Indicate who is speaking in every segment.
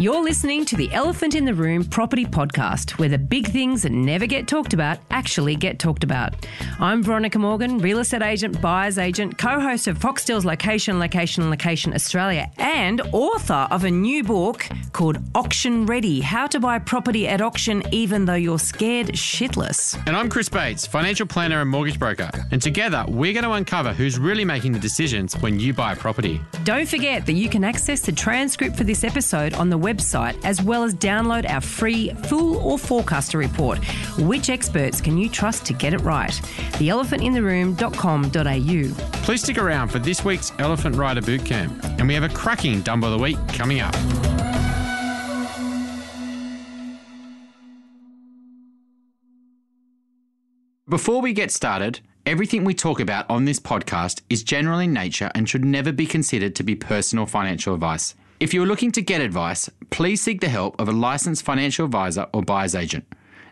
Speaker 1: You're listening to the Elephant in the Room property podcast, where the big things that never get talked about actually get talked about. I'm Veronica Morgan, real estate agent, buyer's agent, co host of Foxtel's Location, Location, Location Australia, and author of a new book called Auction Ready How to Buy Property at Auction Even Though You're Scared Shitless.
Speaker 2: And I'm Chris Bates, financial planner and mortgage broker. And together, we're going to uncover who's really making the decisions when you buy a property.
Speaker 1: Don't forget that you can access the transcript for this episode on the website, as well as download our free Fool or Forecaster report. Which experts can you trust to get it right? TheElephantInTheRoom.com.au.
Speaker 2: Please stick around for this week's Elephant Rider Bootcamp. And we have a cracking Dumbo of the Week coming up. Before we get started, everything we talk about on this podcast is general in nature and should never be considered to be personal financial advice. If you're looking to get advice, please seek the help of a licensed financial advisor or buyer's agent.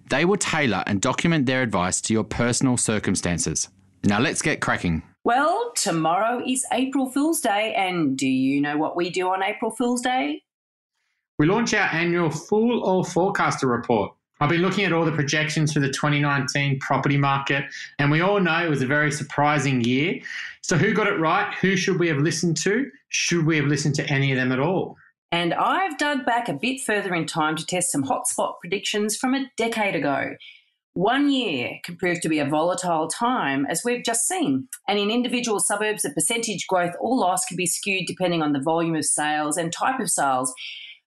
Speaker 2: They will tailor and document their advice to your personal circumstances. Now let's get cracking.
Speaker 1: Well, tomorrow is April Fool's Day, and do you know what we do on April Fool's Day?
Speaker 2: We launch our annual Fool or Forecaster report. I've been looking at all the projections for the 2019 property market, and we all know it was a very surprising year. So, who got it right? Who should we have listened to? Should we have listened to any of them at all?
Speaker 1: And I've dug back a bit further in time to test some hotspot predictions from a decade ago. One year can prove to be a volatile time, as we've just seen. And in individual suburbs, the percentage growth or loss can be skewed depending on the volume of sales and type of sales.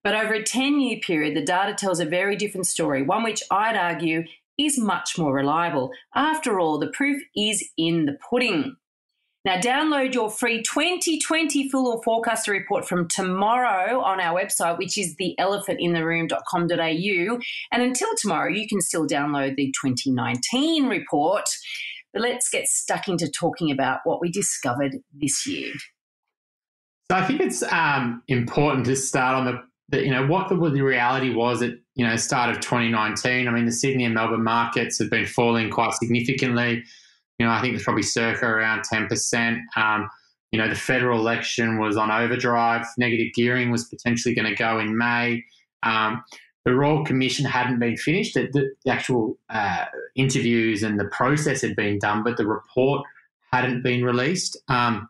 Speaker 1: But over a 10 year period, the data tells a very different story, one which I'd argue is much more reliable. After all, the proof is in the pudding. Now, download your free 2020 Fool or Forecaster report from tomorrow on our website, which is theelephantintheroom.com.au. And until tomorrow, you can still download the 2019 report. But let's get stuck into talking about what we discovered this year.
Speaker 2: So I think it's um, important to start on the that you know what the, the reality was at you know start of 2019. I mean, the Sydney and Melbourne markets have been falling quite significantly. You know, I think it's probably circa around 10%. Um, you know, the federal election was on overdrive. Negative gearing was potentially going to go in May. Um, the Royal Commission hadn't been finished. The, the actual uh, interviews and the process had been done, but the report hadn't been released. Um,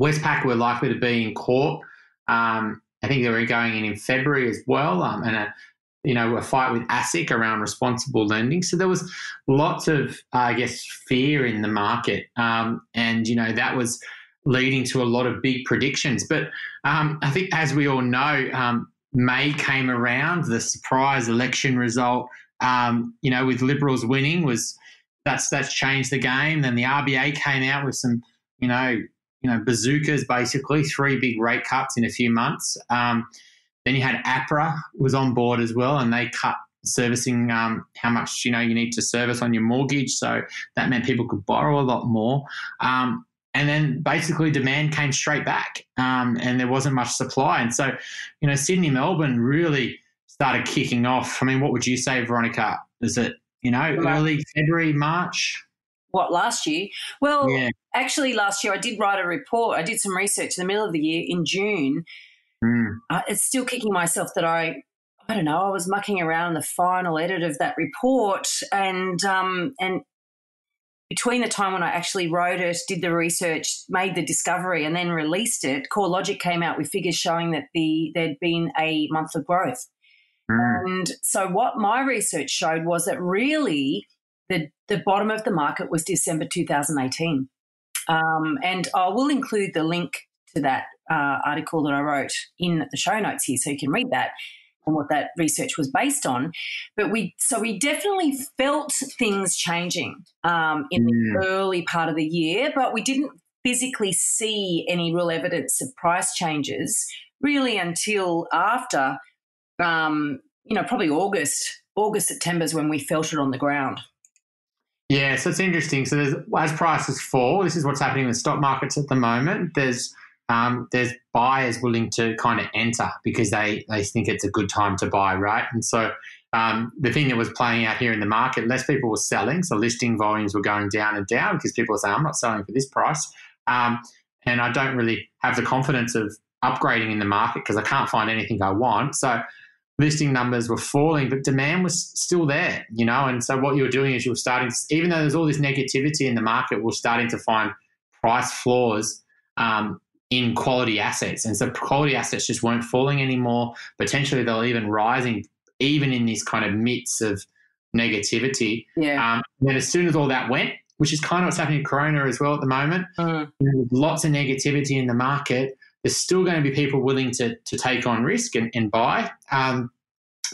Speaker 2: Westpac were likely to be in court um, I think they were going in in February as well, um, and a you know a fight with ASIC around responsible lending. So there was lots of uh, I guess fear in the market, um, and you know that was leading to a lot of big predictions. But um, I think as we all know, um, May came around, the surprise election result. Um, you know, with Liberals winning was that's that's changed the game. Then the RBA came out with some you know you know, bazookas basically, three big rate cuts in a few months. Then you had APRA was on board as well, and they cut servicing um, how much you know you need to service on your mortgage. So that meant people could borrow a lot more. Um, and then basically demand came straight back, um, and there wasn't much supply. And so, you know, Sydney, Melbourne really started kicking off. I mean, what would you say, Veronica? Is it you know early February, March?
Speaker 1: what last year? Well, yeah. actually, last year I did write a report. I did some research in the middle of the year in June. Mm. Uh, it's still kicking myself that I, I don't know, I was mucking around in the final edit of that report, and um, and between the time when I actually wrote it, did the research, made the discovery, and then released it, CoreLogic came out with figures showing that the there'd been a month of growth. Mm. And so, what my research showed was that really the, the bottom of the market was December 2018. Um, and I will include the link to that uh, article that I wrote in the show notes here so you can read that and what that research was based on. But we, so we definitely felt things changing um, in mm. the early part of the year, but we didn't physically see any real evidence of price changes really until after, um, you know, probably August, August, September is when we felt it on the ground.
Speaker 2: Yeah, so it's interesting. So there's, as prices fall, this is what's happening in the stock markets at the moment. There's um, there's buyers willing to kind of enter because they they think it's a good time to buy, right? And so um, the thing that was playing out here in the market, less people were selling, so listing volumes were going down and down because people were saying, "I'm not selling for this price," um, and I don't really have the confidence of upgrading in the market because I can't find anything I want. So listing numbers were falling, but demand was still there, you know. And so what you were doing is you were starting, to, even though there's all this negativity in the market, we're starting to find price floors um, in quality assets. And so quality assets just weren't falling anymore. Potentially they're even rising, even in this kind of midst of negativity.
Speaker 1: Yeah. Um,
Speaker 2: then as soon as all that went, which is kind of what's happening in Corona as well at the moment, mm. lots of negativity in the market there's still going to be people willing to, to take on risk and, and buy. Um,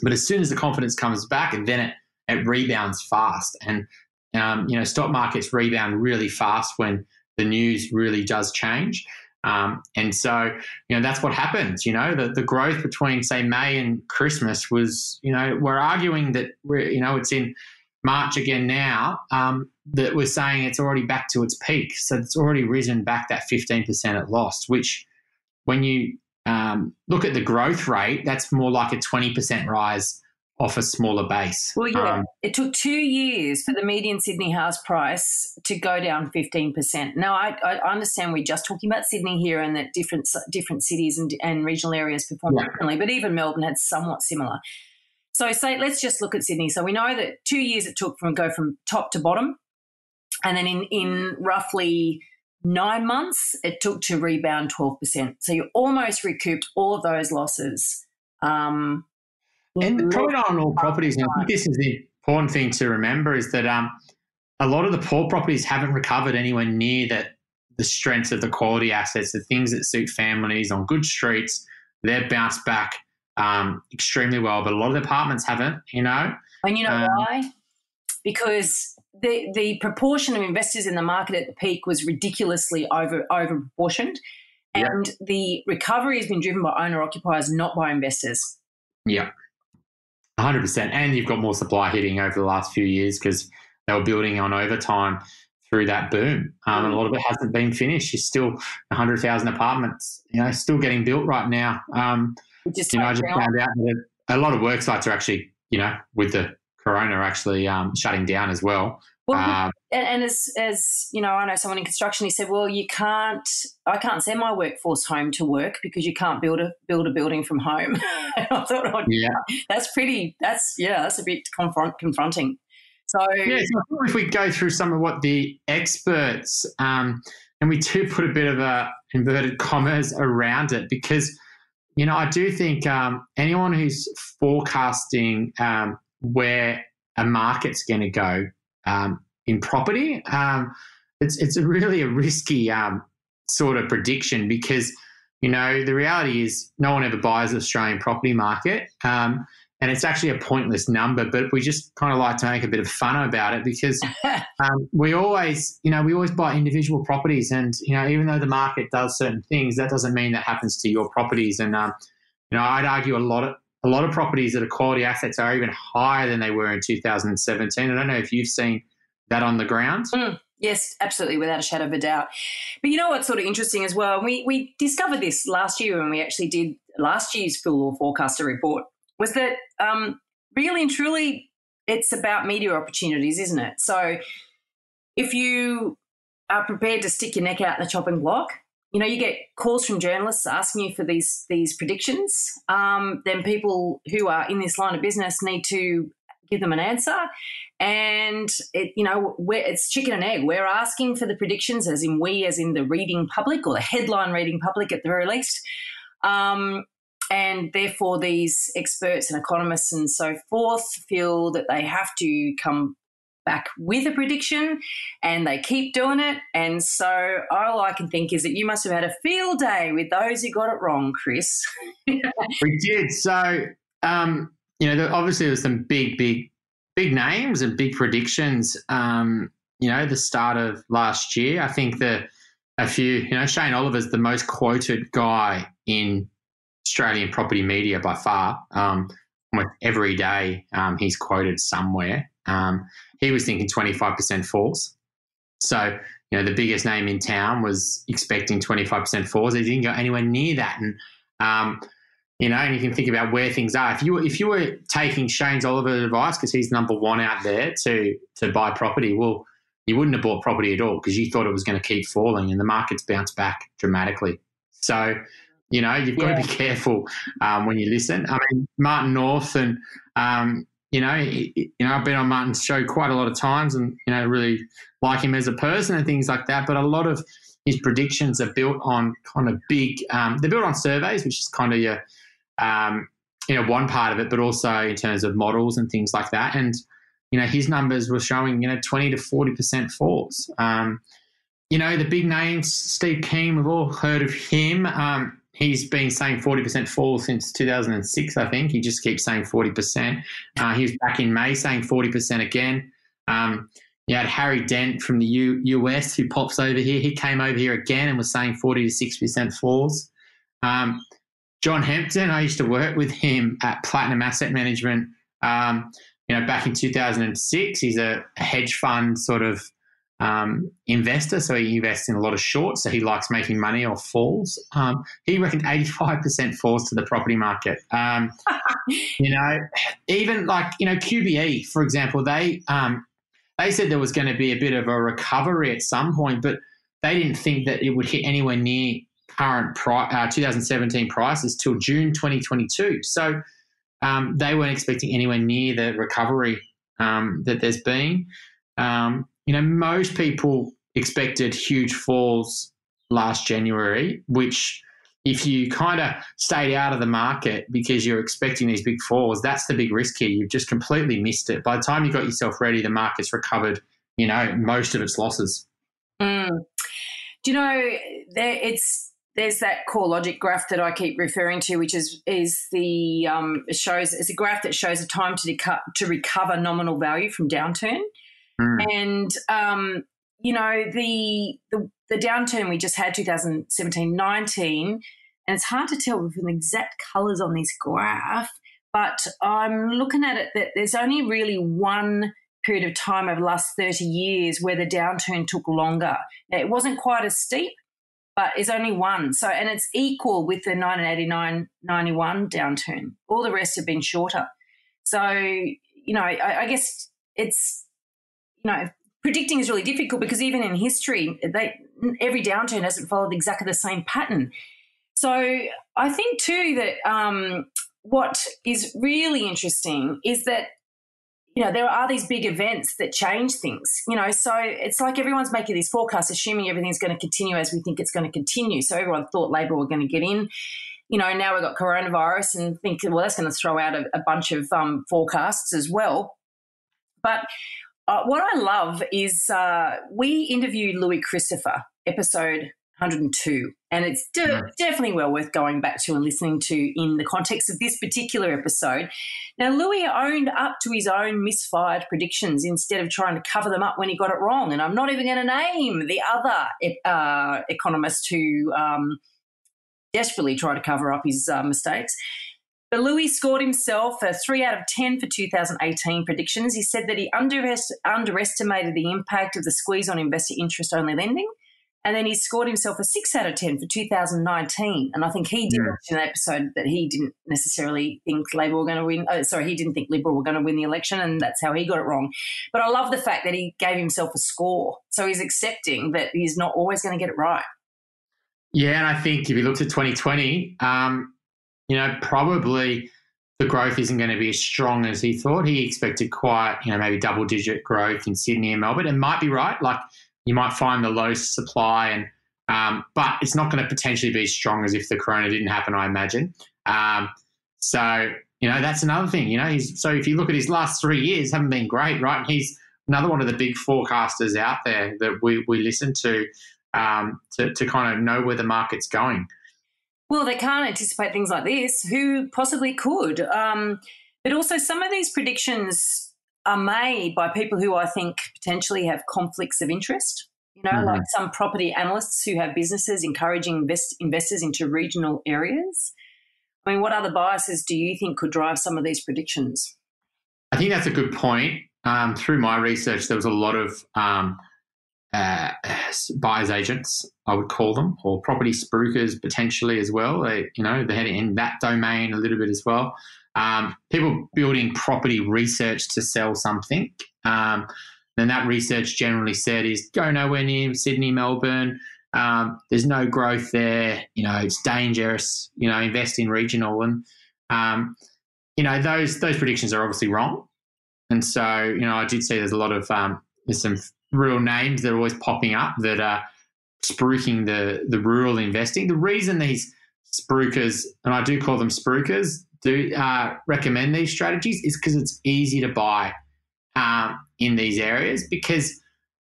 Speaker 2: but as soon as the confidence comes back, and then it, it rebounds fast. And, um, you know, stock markets rebound really fast when the news really does change. Um, and so, you know, that's what happens. You know, the, the growth between, say, May and Christmas was, you know, we're arguing that we're, you know, it's in March again now, um, that we're saying it's already back to its peak. So it's already risen back that 15% it lost, which when you um, look at the growth rate, that's more like a 20% rise off a smaller base.
Speaker 1: Well, yeah, um, it took two years for the median Sydney house price to go down 15%. Now, I, I understand we're just talking about Sydney here and that different different cities and, and regional areas perform yeah. differently, but even Melbourne had somewhat similar. So, say, let's just look at Sydney. So, we know that two years it took from go from top to bottom, and then in in roughly nine months, it took to rebound 12%. So you almost recouped all of those losses. Um,
Speaker 2: and probably not on all properties. And I think this is the important thing to remember is that um, a lot of the poor properties haven't recovered anywhere near that the strength of the quality assets, the things that suit families on good streets. They've bounced back um, extremely well, but a lot of the apartments haven't. You know,
Speaker 1: and you know um, why? Because the the proportion of investors in the market at the peak was ridiculously over over proportioned, and the recovery has been driven by owner occupiers, not by investors.
Speaker 2: Yeah, hundred percent. And you've got more supply hitting over the last few years because they were building on overtime through that boom. Um, and a lot of it hasn't been finished. You're still 100,000 apartments, you know, still getting built right now. Um, just you know, I just found out that a lot of work sites are actually, you know, with the Corona actually um, shutting down as well.
Speaker 1: Well, um, and, and, as as you know, I know someone in construction. He said, "Well, you can't. I can't send my workforce home to work because you can't build a build a building from home." I thought, oh, yeah, that's pretty. That's yeah, that's a bit confront, confronting. So
Speaker 2: yeah, so if we go through some of what the experts um, and we do put a bit of a inverted commas around it because you know I do think um, anyone who's forecasting um, where a market's going to go um, in property, um, it's it's a really a risky um, sort of prediction because you know the reality is no one ever buys the Australian property market. Um, and it's actually a pointless number, but we just kind of like to make a bit of fun about it because um, we always, you know, we always buy individual properties, and you know, even though the market does certain things, that doesn't mean that happens to your properties. And um, you know, I'd argue a lot of a lot of properties that are quality assets are even higher than they were in 2017. I don't know if you've seen that on the ground.
Speaker 1: Mm, yes, absolutely, without a shadow of a doubt. But you know what's sort of interesting as well? We we discovered this last year when we actually did last year's Fool or Forecaster report was that um, really and truly it's about media opportunities, isn't it? So if you are prepared to stick your neck out in the chopping block you know, you get calls from journalists asking you for these these predictions. Um, then people who are in this line of business need to give them an answer, and it, you know, it's chicken and egg. We're asking for the predictions, as in we, as in the reading public or the headline reading public at the very least. Um, and therefore, these experts and economists and so forth feel that they have to come back with a prediction and they keep doing it. And so all I can think is that you must have had a field day with those who got it wrong, Chris.
Speaker 2: we did. So, um, you know, obviously there's some big, big, big names and big predictions. Um, you know, the start of last year, I think that a few, you know, Shane Oliver's the most quoted guy in Australian property media by far. Um, almost every day um, he's quoted somewhere. Um, he was thinking 25% falls. So, you know, the biggest name in town was expecting 25% falls. He didn't go anywhere near that. And, um, you know, and you can think about where things are. If you if you were taking Shane's Oliver advice because he's number one out there to to buy property, well, you wouldn't have bought property at all because you thought it was going to keep falling, and the market's bounced back dramatically. So, You know, you've got yeah. to be careful um, when you listen. I mean, Martin North and um, you know, you know, I've been on Martin's show quite a lot of times, and you know, really like him as a person and things like that. But a lot of his predictions are built on kind of big. Um, they're built on surveys, which is kind of your, um, you know, one part of it, but also in terms of models and things like that. And you know, his numbers were showing you know twenty to forty percent falls. Um, you know, the big names, Steve Keen, we've all heard of him. Um, he's been saying 40% fall since 2006, I think. He just keeps saying 40%. Uh, he was back in May saying 40% again. Um, you had Harry Dent from the U- US who pops over here. He came over here again and was saying 40 to 60% falls. Um, John Hempton, I used to work with him at Platinum Asset Management. Um, you know, back in 2006, he's a hedge fund sort of um, investor, so he invests in a lot of shorts. So he likes making money off falls. Um, he reckoned 85% falls to the property market. Um, you know, even like you know QBE, for example, they um, they said there was going to be a bit of a recovery at some point, but they didn't think that it would hit anywhere near current pri- uh, 2017 prices till June 2022. So um, they weren't expecting anywhere near the recovery um, that there's been. Um, you know, most people expected huge falls last January, which if you kind of stayed out of the market because you're expecting these big falls, that's the big risk here. You've just completely missed it. By the time you got yourself ready, the market's recovered, you know, most of its losses.
Speaker 1: Mm. Do you know there it's there's that CoreLogic graph that I keep referring to, which is is the um, shows it's a graph that shows the time to decu- to recover nominal value from downturn. Mm. And um, you know the, the the downturn we just had 2017 19 and it's hard to tell from the exact colors on this graph but i'm looking at it that there's only really one period of time over the last 30 years where the downturn took longer it wasn't quite as steep but it's only one. So and it's equal with the 1989 91 downturn. All the rest have been shorter. So you know I, I guess it's you know, predicting is really difficult because even in history, they, every downturn hasn't followed exactly the same pattern. So I think too that um, what is really interesting is that you know there are these big events that change things. You know, so it's like everyone's making these forecasts, assuming everything's going to continue as we think it's going to continue. So everyone thought Labor were going to get in. You know, now we've got coronavirus and think, well, that's going to throw out a, a bunch of um, forecasts as well. But uh, what I love is uh, we interviewed Louis Christopher, episode 102, and it's de- mm. definitely well worth going back to and listening to in the context of this particular episode. Now, Louis owned up to his own misfired predictions instead of trying to cover them up when he got it wrong. And I'm not even going to name the other uh, economist who um, desperately tried to cover up his uh, mistakes. But Louis scored himself a 3 out of 10 for 2018 predictions. He said that he underest- underestimated the impact of the squeeze on investor interest only lending. And then he scored himself a 6 out of 10 for 2019. And I think he did yeah. in that episode that he didn't necessarily think Labor were going to win. Oh, sorry, he didn't think Liberal were going to win the election, and that's how he got it wrong. But I love the fact that he gave himself a score. So he's accepting that he's not always going to get it right.
Speaker 2: Yeah, and I think if you looked at 2020, um, you know, probably the growth isn't going to be as strong as he thought. He expected quite, you know, maybe double digit growth in Sydney and Melbourne. It might be right. Like you might find the low supply and, um, but it's not going to potentially be as strong as if the corona didn't happen, I imagine. Um, so, you know, that's another thing, you know, he's, so if you look at his last three years, haven't been great, right? And he's another one of the big forecasters out there that we, we listen to, um, to, to kind of know where the market's going.
Speaker 1: Well, they can't anticipate things like this. Who possibly could? Um, but also, some of these predictions are made by people who I think potentially have conflicts of interest. You know, mm-hmm. like some property analysts who have businesses encouraging invest- investors into regional areas. I mean, what other biases do you think could drive some of these predictions?
Speaker 2: I think that's a good point. Um, through my research, there was a lot of um, uh, buyers agents, I would call them, or property spruikers potentially as well. They, you know, they're in that domain a little bit as well. Um, people building property research to sell something. Um, and that research generally said is go nowhere near Sydney, Melbourne. Um, there's no growth there. You know, it's dangerous. You know, invest in regional, and um, you know those those predictions are obviously wrong. And so, you know, I did see there's a lot of um, there's some real names that are always popping up that are spruiking the the rural investing. The reason these spruikers, and I do call them spruikers, do uh, recommend these strategies is because it's easy to buy um, in these areas because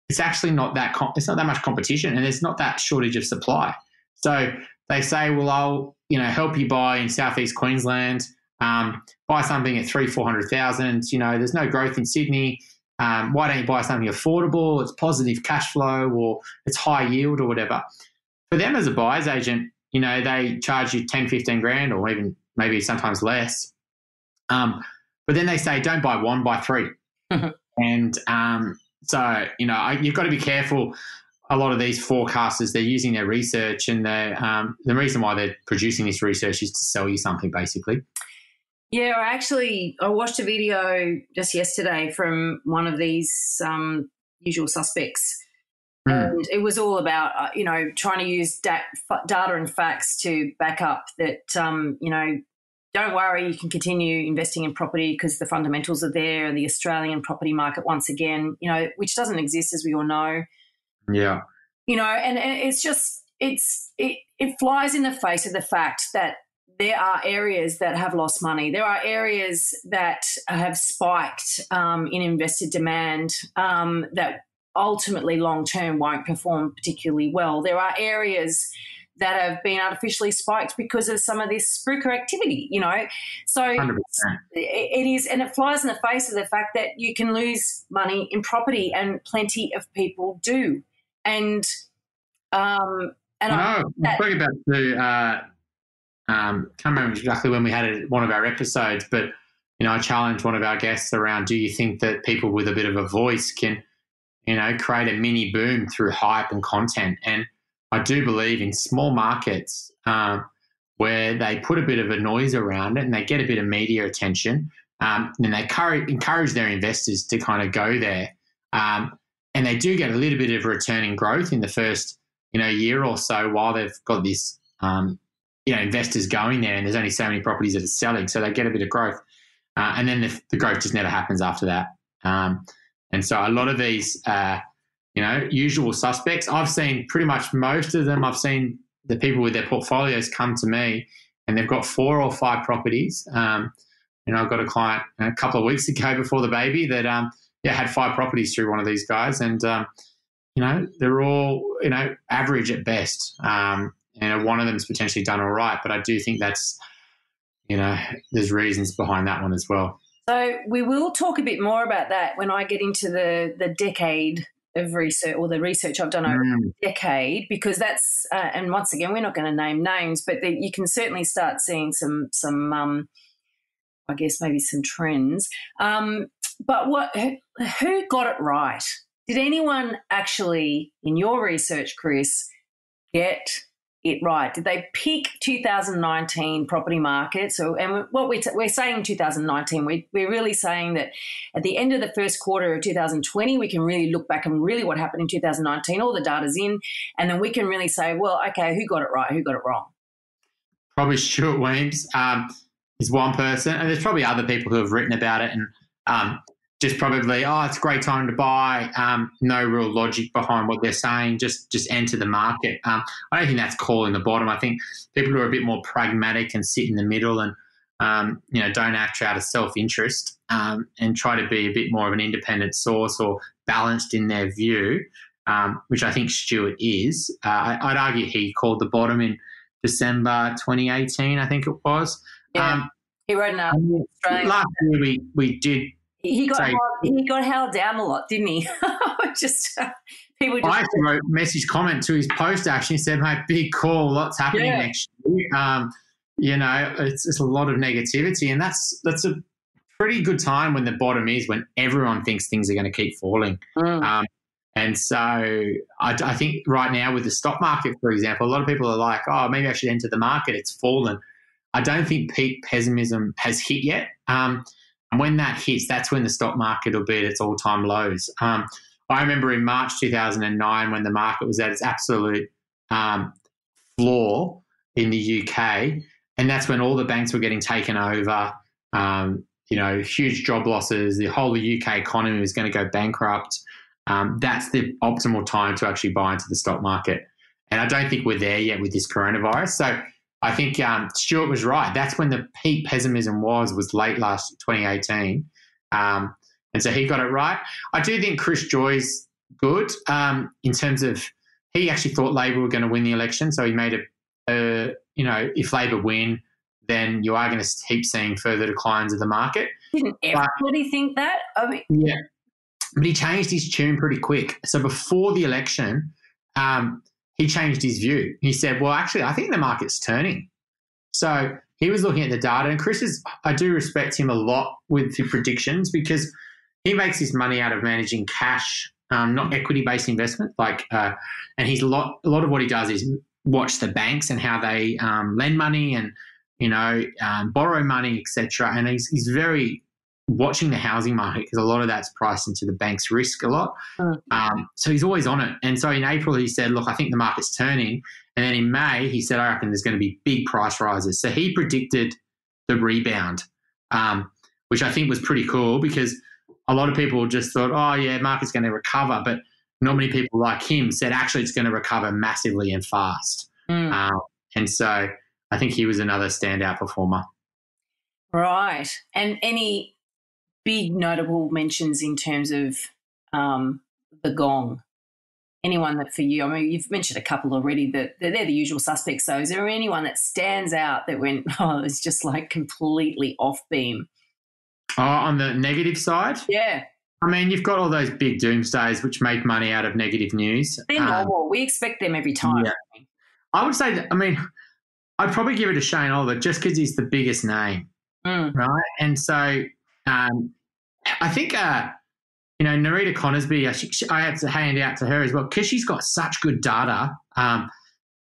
Speaker 2: it's actually not that com- it's not that much competition and there's not that shortage of supply. So they say, well, I'll you know help you buy in southeast Queensland, um, buy something at three four hundred thousand. You know, there's no growth in Sydney. Um, why don't you buy something affordable? It's positive cash flow or it's high yield or whatever. For them as a buyer's agent, you know, they charge you 10, 15 grand or even maybe sometimes less. Um, but then they say, don't buy one, buy 3 and um, so, you know, I, you've got to be careful. A lot of these forecasters, they're using their research, and um, the reason why they're producing this research is to sell you something, basically.
Speaker 1: Yeah, I actually I watched a video just yesterday from one of these um, usual suspects, mm. and it was all about uh, you know trying to use da- data and facts to back up that um, you know don't worry, you can continue investing in property because the fundamentals are there, and the Australian property market once again, you know, which doesn't exist as we all know.
Speaker 2: Yeah,
Speaker 1: you know, and, and it's just it's it it flies in the face of the fact that there are areas that have lost money. There are areas that have spiked um, in investor demand um, that ultimately long term won't perform particularly well. There are areas that have been artificially spiked because of some of this spruiker activity, you know. So 100%. it is, and it flies in the face of the fact that you can lose money in property, and plenty of people do. And um, and
Speaker 2: I know. That, talking about the uh, um, can't remember exactly when we had it, one of our episodes, but you know, I challenged one of our guests around: Do you think that people with a bit of a voice can, you know, create a mini boom through hype and content? And I do believe in small markets um, where they put a bit of a noise around it and they get a bit of media attention, um, and they encourage their investors to kind of go there. Um, and they do get a little bit of returning growth in the first, you know, year or so while they've got this um, you know investors going there, and there's only so many properties that are selling, so they get a bit of growth, uh, and then the, the, growth just never happens after that. Um, and so a lot of these, uh, you know, usual suspects, I've seen pretty much most of them. I've seen the people with their portfolios come to me, and they've got four or five properties. Um, you know, I've got a client a couple of weeks ago before the baby that um, yeah had five properties through one of these guys, and um, you know they're all you know average at best. Um, and one of them's potentially done all right. But I do think that's, you know, there's reasons behind that one as well.
Speaker 1: So we will talk a bit more about that when I get into the the decade of research or the research I've done over mm. a decade, because that's uh, and once again we're not going to name names, but the, you can certainly start seeing some some um, I guess maybe some trends. Um, but what who got it right? Did anyone actually in your research, Chris, get it right? Did they pick 2019 property market? So, and what we're, t- we're saying 2019, we, we're really saying that at the end of the first quarter of 2020, we can really look back and really what happened in 2019, all the data's in, and then we can really say, well, okay, who got it right, who got it wrong?
Speaker 2: Probably Stuart Wemyss um, is one person, and there's probably other people who have written about it and um, just probably, oh, it's a great time to buy. Um, no real logic behind what they're saying. Just just enter the market. Um, I don't think that's calling the bottom. I think people who are a bit more pragmatic and sit in the middle and um, you know don't act out of self interest um, and try to be a bit more of an independent source or balanced in their view, um, which I think Stuart is. Uh, I, would argue he called the bottom in December 2018. I think it was.
Speaker 1: Yeah. Um, he wrote an article.
Speaker 2: Last year we we did
Speaker 1: he got held, he got held down a lot, didn't he? just uh, people. Just,
Speaker 2: I actually wrote a message comment to his post. Actually, said, "Mate, big call. Lots happening yeah. next year." Um, you know, it's, it's a lot of negativity, and that's that's a pretty good time when the bottom is when everyone thinks things are going to keep falling. Mm. Um, and so I, I, think right now with the stock market, for example, a lot of people are like, "Oh, maybe I should enter the market. It's fallen." I don't think peak pessimism has hit yet. Um, and when that hits, that's when the stock market will be at its all time lows. Um, I remember in March 2009 when the market was at its absolute um, floor in the UK, and that's when all the banks were getting taken over. Um, you know, huge job losses. The whole UK economy was going to go bankrupt. Um, that's the optimal time to actually buy into the stock market. And I don't think we're there yet with this coronavirus. So I think um, Stuart was right. That's when the peak pessimism was was late last 2018, um, and so he got it right. I do think Chris Joye's good um, in terms of he actually thought Labor were going to win the election, so he made a, Uh, you know, if Labor win, then you are going to keep seeing further declines of the market.
Speaker 1: Didn't everybody but, think that? I mean,
Speaker 2: yeah, but he changed his tune pretty quick. So before the election, um, he changed his view. He said, "Well, actually, I think the market's turning." So he was looking at the data, and Chris is. I do respect him a lot with the predictions because he makes his money out of managing cash, um, not equity-based investment. Like, uh, and he's a lot. A lot of what he does is watch the banks and how they um, lend money and you know um, borrow money, etc. And he's he's very watching the housing market because a lot of that's priced into the bank's risk a lot. Mm. Um, so he's always on it. And so in April, he said, Look, I think the market's turning. And then in May, he said, I reckon there's going to be big price rises. So he predicted the rebound, um, which I think was pretty cool because a lot of people just thought, Oh, yeah, market's going to recover. But not many people like him said, Actually, it's going to recover massively and fast. Mm. Uh, and so I think he was another standout performer.
Speaker 1: Right. And any big notable mentions in terms of um, the gong? Anyone that for you, I mean, you've mentioned a couple already that they're, they're the usual suspects. So, is there anyone that stands out that went, oh, it's just like completely off beam?
Speaker 2: Oh, on the negative side?
Speaker 1: Yeah.
Speaker 2: I mean, you've got all those big doomsdays which make money out of negative news.
Speaker 1: They're um, normal. We expect them every time. Yeah.
Speaker 2: I would say, that, I mean, I'd probably give it to Shane Oliver just because he's the biggest name, mm. right? And so um, I think, uh, you know, Nerida Conisbee, I, I, had to hand out to her as well because she's got such good data, um,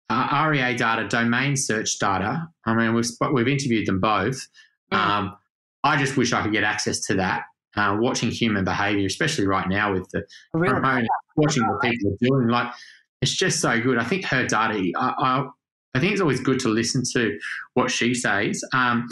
Speaker 2: uh, REA data, domain search data. I mean, we've, we've interviewed them both. Mm. Um, I just wish I could get access to that. Uh, watching human behavior, especially right now with the really? watching what people are doing, like it's just so good. I think her data. I, I, I think it's always good to listen to what she says. Um,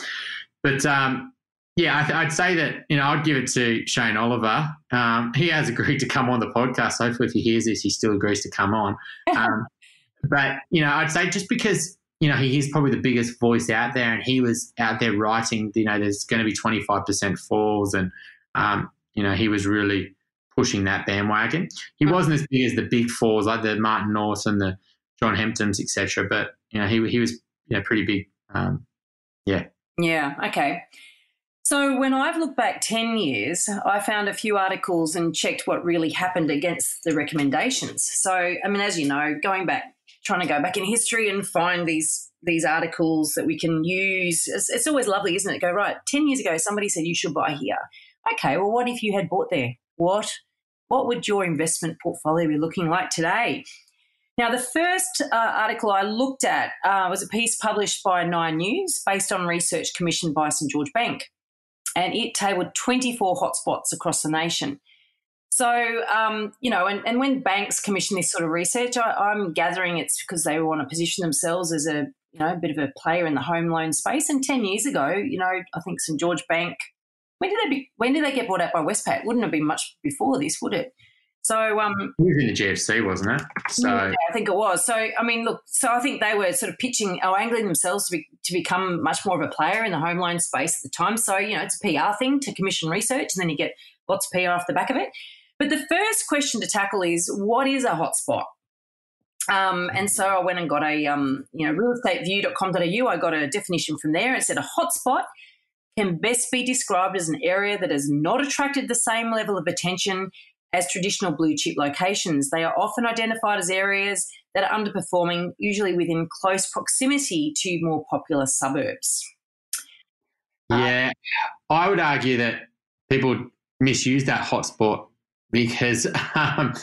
Speaker 2: but um, yeah, I would say that you know I'd give it to Shane Oliver. Um, he has agreed to come on the podcast. Hopefully, if he hears this, he still agrees to come on. Um, but you know, I'd say just because you know he is probably the biggest voice out there, and he was out there writing. You know, there's going to be 25 percent falls, and um, you know he was really pushing that bandwagon. He mm. wasn't as big as the big falls like the Martin North and the John Hemptons, etc. But you know, he he was you know pretty big. Um, yeah.
Speaker 1: Yeah. Okay. So, when I've looked back 10 years, I found a few articles and checked what really happened against the recommendations. So, I mean, as you know, going back, trying to go back in history and find these these articles that we can use, it's, it's always lovely, isn't it? Go, right, 10 years ago, somebody said you should buy here. Okay, well, what if you had bought there? What? What would your investment portfolio be looking like today? Now, the first uh, article I looked at uh, was a piece published by Nine News based on research commissioned by St George Bank and it tabled 24 hotspots across the nation. So, um, you know, and, and when banks commission this sort of research, I, am gathering it's because they want to position themselves as a, you know, a bit of a player in the home loan space. And 10 years ago, you know, I think St. George Bank, when did they be, when did they get bought out by Westpac? Wouldn't have been much before this, would it? So um,
Speaker 2: it was in the GFC, wasn't it? So
Speaker 1: yeah, I think it was. So I mean, look. So I think they were sort of pitching or angling themselves to be, to become much more of a player in the home loan space at the time. So you know, it's a PR thing to commission research, and then you get lots of PR off the back of it. But the first question to tackle is what is a hotspot? Um, and so I went and got a um, you know realestateview.com.au. I got a definition from there. It said a hotspot can best be described as an area that has not attracted the same level of attention as traditional blue chip locations. They are often identified as areas that are underperforming, usually within close proximity to more popular suburbs.
Speaker 2: Yeah, uh, I would argue that people misuse that hotspot because um,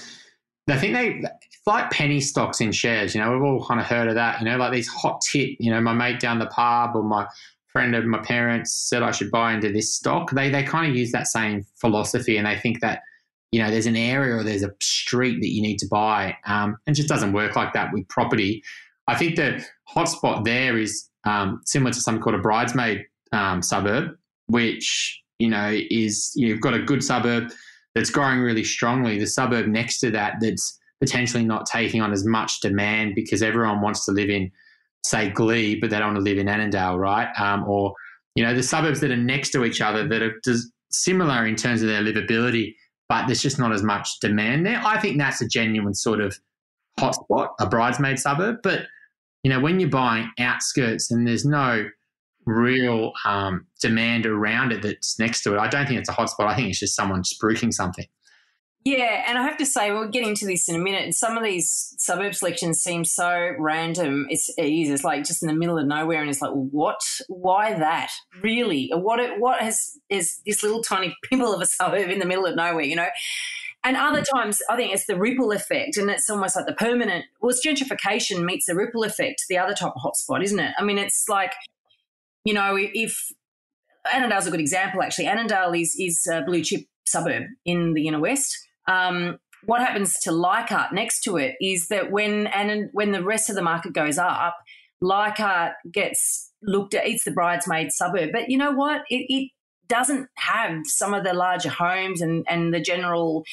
Speaker 2: I think they it's like penny stocks in shares. You know, we've all kind of heard of that. You know, like these hot tip. You know, my mate down the pub or my friend of my parents said I should buy into this stock. They they kind of use that same philosophy and they think that you know, there's an area or there's a street that you need to buy. Um, and just doesn't work like that with property. I think the hotspot there is um, similar to something called a bridesmaid um, suburb, which, you know, is you've got a good suburb that's growing really strongly. The suburb next to that that's potentially not taking on as much demand because everyone wants to live in, say, Glebe, but they don't want to live in Annandale, right? Um, or, you know, the suburbs that are next to each other that are similar in terms of their livability but there's just not as much demand there. I think that's a genuine sort of hotspot, a bridesmaid suburb. But you know, when you're buying outskirts and there's no real um, demand around it that's next to it, I don't think it's a hotspot. I think it's just someone spruiking something.
Speaker 1: Yeah, and I have to say, we'll get into this in a minute. Some of these suburb selections seem so random. It's it is. It's like just in the middle of nowhere, and it's like, what? Why that? Really? What? What has is this little tiny pimple of a suburb in the middle of nowhere? You know. And other times, I think it's the ripple effect, and it's almost like the permanent. Well, it's gentrification meets the ripple effect, the other type of hotspot, isn't it? I mean, it's like, you know, if Annandale's a good example, actually. Annandale is is a blue chip suburb in the inner west um, what happens to Leichhardt next to it is that when and when the rest of the market goes up, Leichhardt gets looked at. It's the bridesmaid suburb, but you know what? It, it doesn't have some of the larger homes and and the general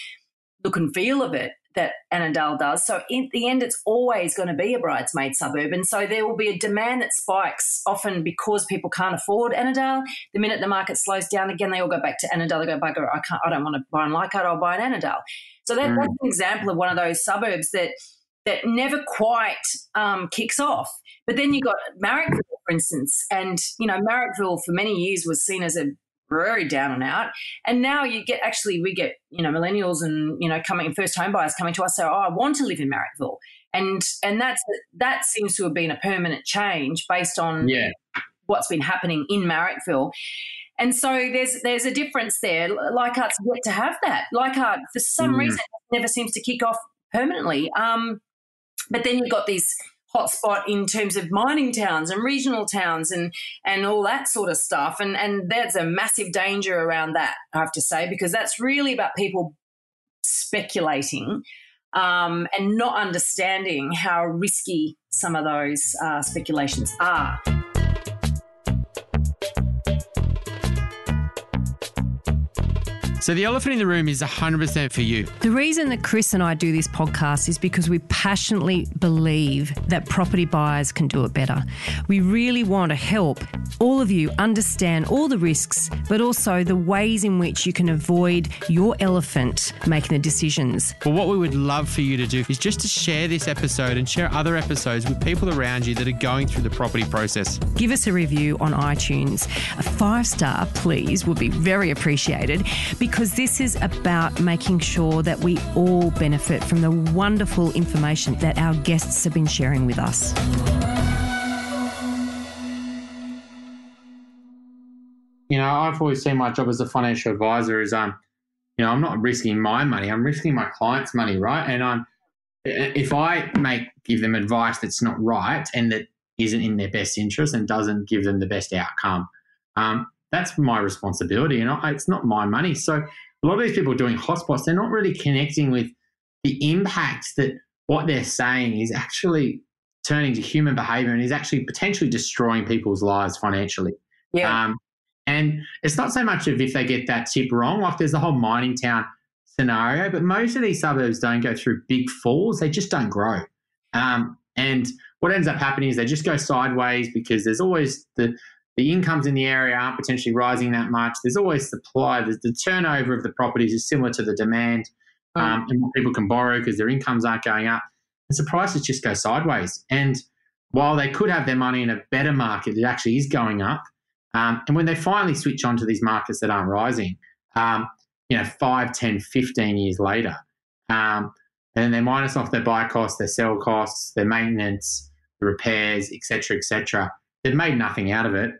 Speaker 1: look and feel of it that Annandale does. So in the end, it's always going to be a bridesmaid suburb. And so there will be a demand that spikes often because people can't afford Annandale. The minute the market slows down again, they all go back to Annandale. They go, bugger, I can't, I don't want to buy in Leichhardt, I'll buy in Annandale. So that, mm. that's an example of one of those suburbs that that never quite um, kicks off. But then you got Marrickville, for instance, and you know Marrickville for many years was seen as a very down and out. And now you get actually we get you know millennials and you know coming first home buyers coming to us say, oh, I want to live in Marrickville, and and that's that seems to have been a permanent change based on
Speaker 2: yeah.
Speaker 1: what's been happening in Marrickville. And so there's there's a difference there. Leichhardt's yet to have that. Leichhardt, for some mm. reason, never seems to kick off permanently. Um, but then you've got these hotspot in terms of mining towns and regional towns and and all that sort of stuff. And and there's a massive danger around that, I have to say, because that's really about people speculating um, and not understanding how risky some of those uh, speculations are.
Speaker 2: So the elephant in the room is 100% for you.
Speaker 3: The reason that Chris and I do this podcast is because we passionately believe that property buyers can do it better. We really want to help all of you understand all the risks, but also the ways in which you can avoid your elephant making the decisions.
Speaker 2: Well, what we would love for you to do is just to share this episode and share other episodes with people around you that are going through the property process.
Speaker 3: Give us a review on iTunes. A five star, please, would be very appreciated because because this is about making sure that we all benefit from the wonderful information that our guests have been sharing with us.
Speaker 2: You know, I've always seen my job as a financial advisor is um, you know, I'm not risking my money, I'm risking my client's money, right? And I'm if I make give them advice that's not right and that isn't in their best interest and doesn't give them the best outcome, um, that's my responsibility and I, it's not my money. So a lot of these people doing hotspots, they're not really connecting with the impact that what they're saying is actually turning to human behavior and is actually potentially destroying people's lives financially.
Speaker 1: Yeah. Um,
Speaker 2: and it's not so much of if they get that tip wrong, like there's the whole mining town scenario, but most of these suburbs don't go through big falls, they just don't grow. Um, and what ends up happening is they just go sideways because there's always the the incomes in the area aren't potentially rising that much. There's always supply. The, the turnover of the properties is similar to the demand, oh. um, and people can borrow because their incomes aren't going up. And so prices just go sideways. And while they could have their money in a better market, it actually is going up. Um, and when they finally switch on to these markets that aren't rising, um, you know, 5, 10, 15 years later, um, and they minus off their buy costs, their sell costs, their maintenance, the repairs, etc., etc. They've made nothing out of it.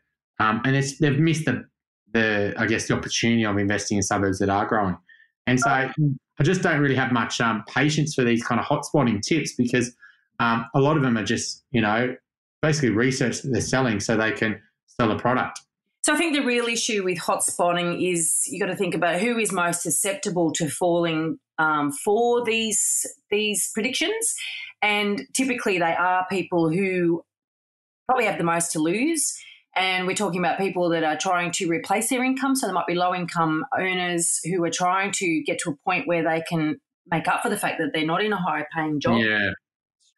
Speaker 2: Um, and they've missed the, the, I guess, the opportunity of investing in suburbs that are growing. And so I just don't really have much um, patience for these kind of hotspotting tips because um, a lot of them are just, you know, basically research that they're selling so they can sell a product.
Speaker 1: So I think the real issue with hotspotting is you got to think about who is most susceptible to falling um, for these these predictions, and typically they are people who probably have the most to lose. And we're talking about people that are trying to replace their income. So there might be low income owners who are trying to get to a point where they can make up for the fact that they're not in a higher paying job.
Speaker 2: Yeah.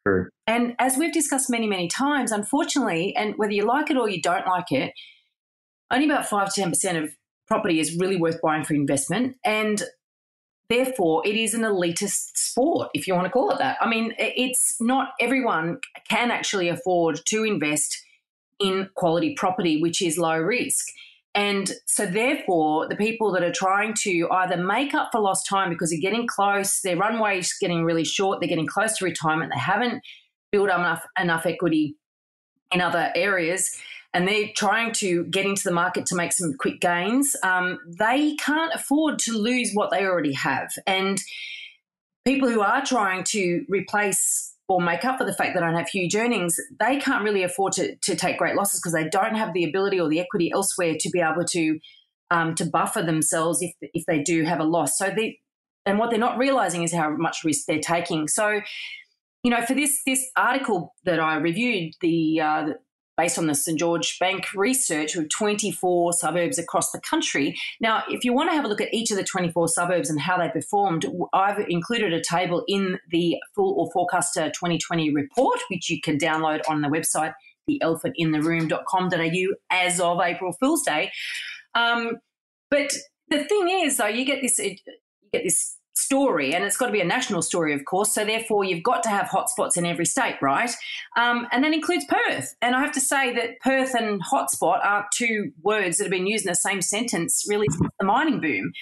Speaker 2: True.
Speaker 1: And as we've discussed many, many times, unfortunately, and whether you like it or you don't like it, only about 5 to 10% of property is really worth buying for investment. And therefore, it is an elitist sport, if you want to call it that. I mean, it's not everyone can actually afford to invest in quality property, which is low risk. And so, therefore, the people that are trying to either make up for lost time because they're getting close, their runway is getting really short, they're getting close to retirement, they haven't built up enough, enough equity in other areas, and they're trying to get into the market to make some quick gains, um, they can't afford to lose what they already have. And people who are trying to replace or make up for the fact that I don't have huge earnings, they can't really afford to, to take great losses because they don't have the ability or the equity elsewhere to be able to um, to buffer themselves if if they do have a loss. So they and what they're not realizing is how much risk they're taking. So, you know, for this this article that I reviewed, the uh, based on the St George Bank research with 24 suburbs across the country. Now, if you want to have a look at each of the 24 suburbs and how they performed, I've included a table in the Fool or Forecaster 2020 report, which you can download on the website, theelephantintheroom.com.au as of April Fool's Day. Um, but the thing is, though, you get this you get this story, and it's got to be a national story, of course. So therefore, you've got to have hotspots in every state, right? Um, and that includes Perth. And I have to say that Perth and hotspot are two words that have been used in the same sentence really since the mining boom.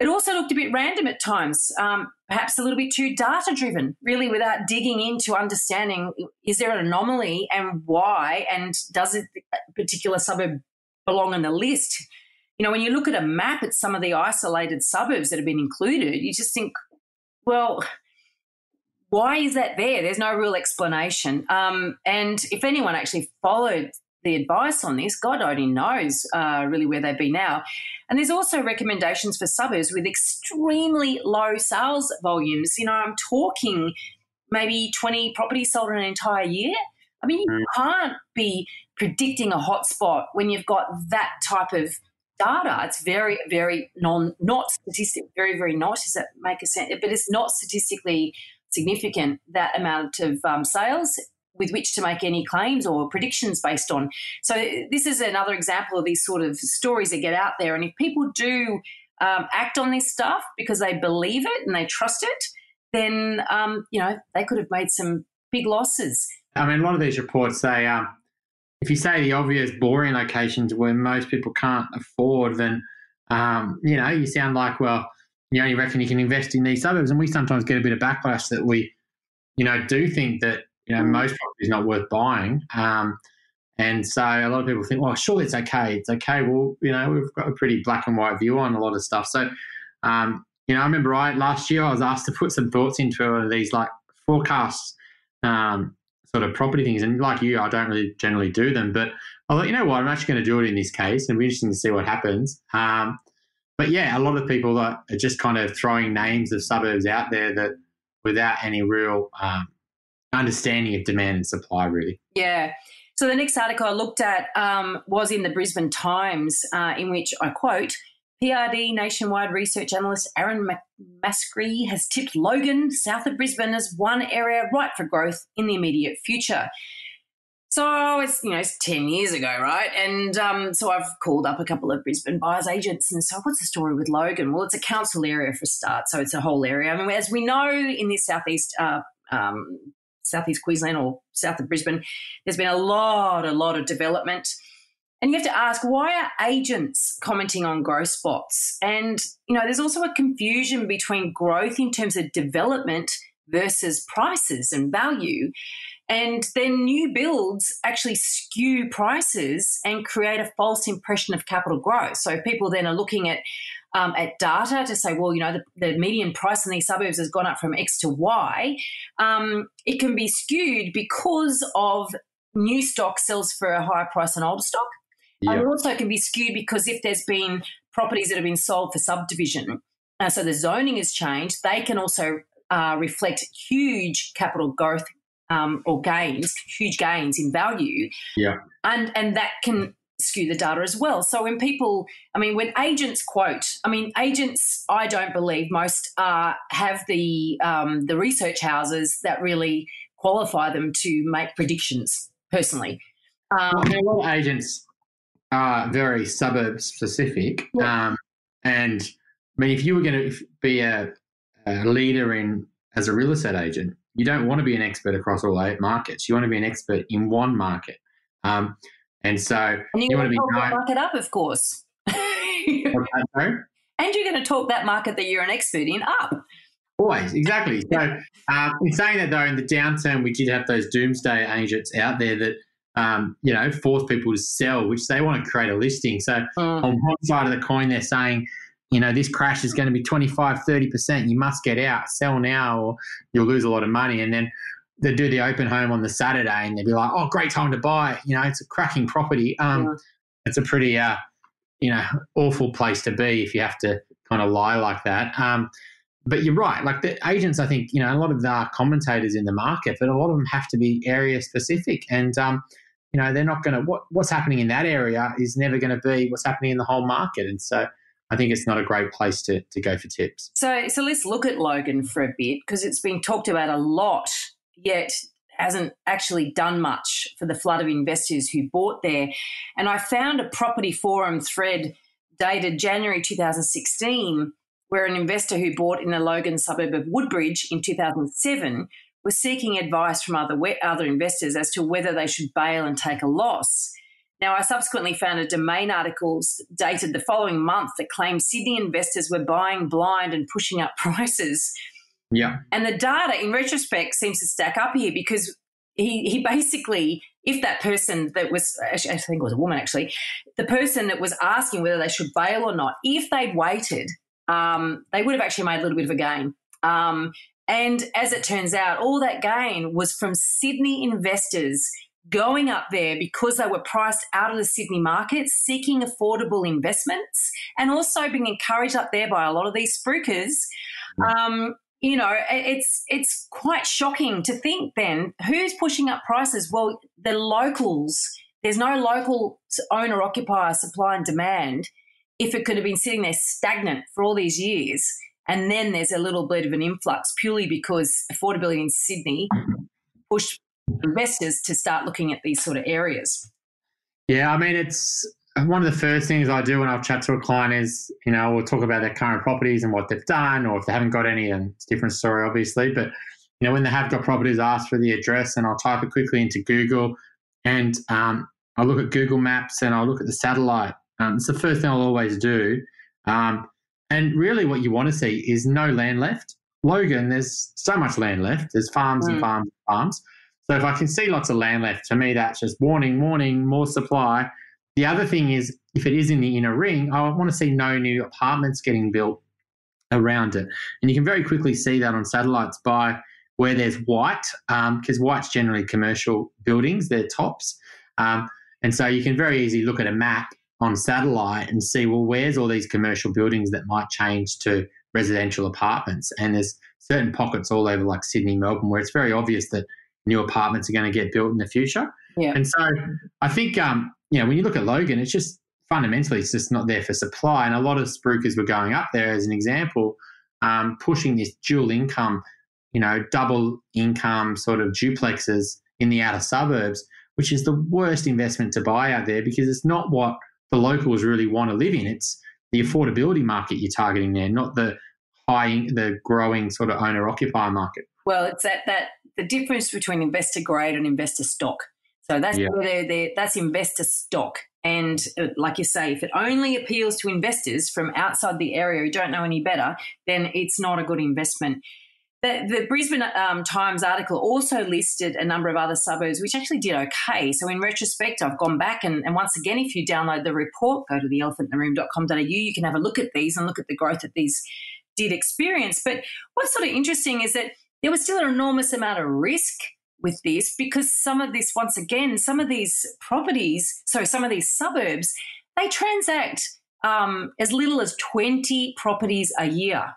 Speaker 1: It also looked a bit random at times, um, perhaps a little bit too data driven, really, without digging into understanding is there an anomaly and why, and does a particular suburb belong on the list? You know, when you look at a map at some of the isolated suburbs that have been included, you just think, well, why is that there? There's no real explanation. Um, and if anyone actually followed the advice on this, God only knows uh, really where they'd be now. And there's also recommendations for suburbs with extremely low sales volumes. You know, I'm talking maybe 20 properties sold in an entire year. I mean, you mm. can't be predicting a hotspot when you've got that type of data. It's very, very non, not statistic, very, very not. Does that make a sense? But it's not statistically significant that amount of um, sales with which to make any claims or predictions based on. So this is another example of these sort of stories that get out there. And if people do um, act on this stuff because they believe it and they trust it, then um, you know they could have made some big losses.
Speaker 2: I mean, a lot of these reports they um, if you say the obvious boring locations where most people can't afford, then um, you know you sound like well, you only reckon you can invest in these suburbs, and we sometimes get a bit of backlash that we, you know, do think that you know most property is not worth buying. Um, and so a lot of people think, well, surely it's okay. It's okay. Well, you know, we've got a pretty black and white view on a lot of stuff. So, um, you know, I remember right last year I was asked to put some thoughts into one of these like forecasts um, sort of property things. And like you, I don't really generally do them, but I thought, you know what, I'm actually going to do it in this case. It'll be interesting to see what happens. Um, but yeah, a lot of people are just kind of throwing names of suburbs out there that without any real um, understanding of demand and supply, really.
Speaker 1: Yeah. So the next article I looked at um, was in the Brisbane Times, uh, in which I quote, PRD nationwide research analyst Aaron Mascree has tipped Logan, south of Brisbane, as one area ripe for growth in the immediate future. So it's you know it's ten years ago, right? And um, so I've called up a couple of Brisbane buyers agents and so what's the story with Logan? Well, it's a council area for a start, so it's a whole area. I mean, as we know in this southeast uh, um, southeast Queensland or south of Brisbane, there's been a lot, a lot of development. And you have to ask, why are agents commenting on growth spots? And, you know, there's also a confusion between growth in terms of development versus prices and value. And then new builds actually skew prices and create a false impression of capital growth. So people then are looking at um, at data to say, well, you know, the, the, median price in these suburbs has gone up from X to Y. Um, it can be skewed because of new stock sells for a higher price than old stock Yep. And also can be skewed because if there's been properties that have been sold for subdivision, uh, so the zoning has changed, they can also uh, reflect huge capital growth um, or gains, huge gains in value.
Speaker 2: Yeah.
Speaker 1: And and that can skew the data as well. So when people, I mean, when agents quote, I mean, agents, I don't believe most uh, have the um, the research houses that really qualify them to make predictions. Personally,
Speaker 2: um, well, a lot of agents are very suburb specific, yeah. um, and I mean, if you were going to be a, a leader in as a real estate agent, you don't want to be an expert across all eight markets. You want to be an expert in one market. Um, and so
Speaker 1: and you want to be talk that market up, of course. and you're going to talk that market that you're an expert in up.
Speaker 2: Always, exactly. So, um, in saying that though, in the downturn, we did have those doomsday agents out there that um, you know force people to sell, which they want to create a listing. So, mm. on one side of the coin, they're saying you know, this crash is going to be 25, 30%. You must get out, sell now, or you'll lose a lot of money. And then they do the open home on the Saturday and they'd be like, oh, great time to buy. You know, it's a cracking property. Um. It's a pretty, uh, you know, awful place to be if you have to kind of lie like that. Um, but you're right. Like the agents, I think, you know, a lot of the commentators in the market, but a lot of them have to be area specific. And, um, you know, they're not going to, what, what's happening in that area is never going to be what's happening in the whole market. And so, I think it's not a great place to, to go for tips.
Speaker 1: So, so let's look at Logan for a bit because it's been talked about a lot, yet hasn't actually done much for the flood of investors who bought there. And I found a property forum thread dated January 2016 where an investor who bought in the Logan suburb of Woodbridge in 2007 was seeking advice from other other investors as to whether they should bail and take a loss. Now, I subsequently found a domain article dated the following month that claimed Sydney investors were buying blind and pushing up prices.
Speaker 2: Yeah.
Speaker 1: And the data, in retrospect, seems to stack up here because he, he basically, if that person that was, I think it was a woman actually, the person that was asking whether they should bail or not, if they'd waited, um, they would have actually made a little bit of a gain. Um, and as it turns out, all that gain was from Sydney investors going up there because they were priced out of the Sydney market, seeking affordable investments, and also being encouraged up there by a lot of these spruikers. Um, you know, it's it's quite shocking to think then who's pushing up prices? Well, the locals. There's no local owner occupier supply and demand. If it could have been sitting there stagnant for all these years, and then there's a little bit of an influx purely because affordability in Sydney pushed investors to start looking at these sort of areas?
Speaker 2: Yeah, I mean, it's one of the first things I do when I chat to a client is, you know, we'll talk about their current properties and what they've done, or if they haven't got any, and it's a different story, obviously. But, you know, when they have got properties, I ask for the address and I'll type it quickly into Google and um, I'll look at Google Maps and I'll look at the satellite. Um, it's the first thing I'll always do. Um, and really, what you want to see is no land left. Logan, there's so much land left. There's farms mm. and farms and farms. So if I can see lots of land left, to me that's just warning, warning, more supply. The other thing is, if it is in the inner ring, I want to see no new apartments getting built around it. And you can very quickly see that on satellites by where there's white, because um, white's generally commercial buildings, they're tops. Um, and so you can very easily look at a map on satellite and see, well, where's all these commercial buildings that might change to residential apartments? And there's certain pockets all over, like Sydney, Melbourne, where it's very obvious that new apartments are going to get built in the future.
Speaker 1: Yeah.
Speaker 2: And so I think, um, you know, when you look at Logan, it's just fundamentally it's just not there for supply. And a lot of spruikers were going up there as an example, um, pushing this dual income, you know, double income sort of duplexes in the outer suburbs, which is the worst investment to buy out there because it's not what the locals really want to live in. It's the affordability market you're targeting there, not the high, the growing sort of owner occupier market.
Speaker 1: Well, it's that that the difference between investor grade and investor stock. So that's yeah. they're, they're, that's investor stock. And uh, like you say, if it only appeals to investors from outside the area who don't know any better, then it's not a good investment. The, the Brisbane um, Times article also listed a number of other suburbs which actually did okay. So, in retrospect, I've gone back and, and once again, if you download the report, go to theelephantintheroom.com.au, you can have a look at these and look at the growth that these did experience. But what's sort of interesting is that there was still an enormous amount of risk with this because some of this, once again, some of these properties, so some of these suburbs, they transact um, as little as 20 properties a year.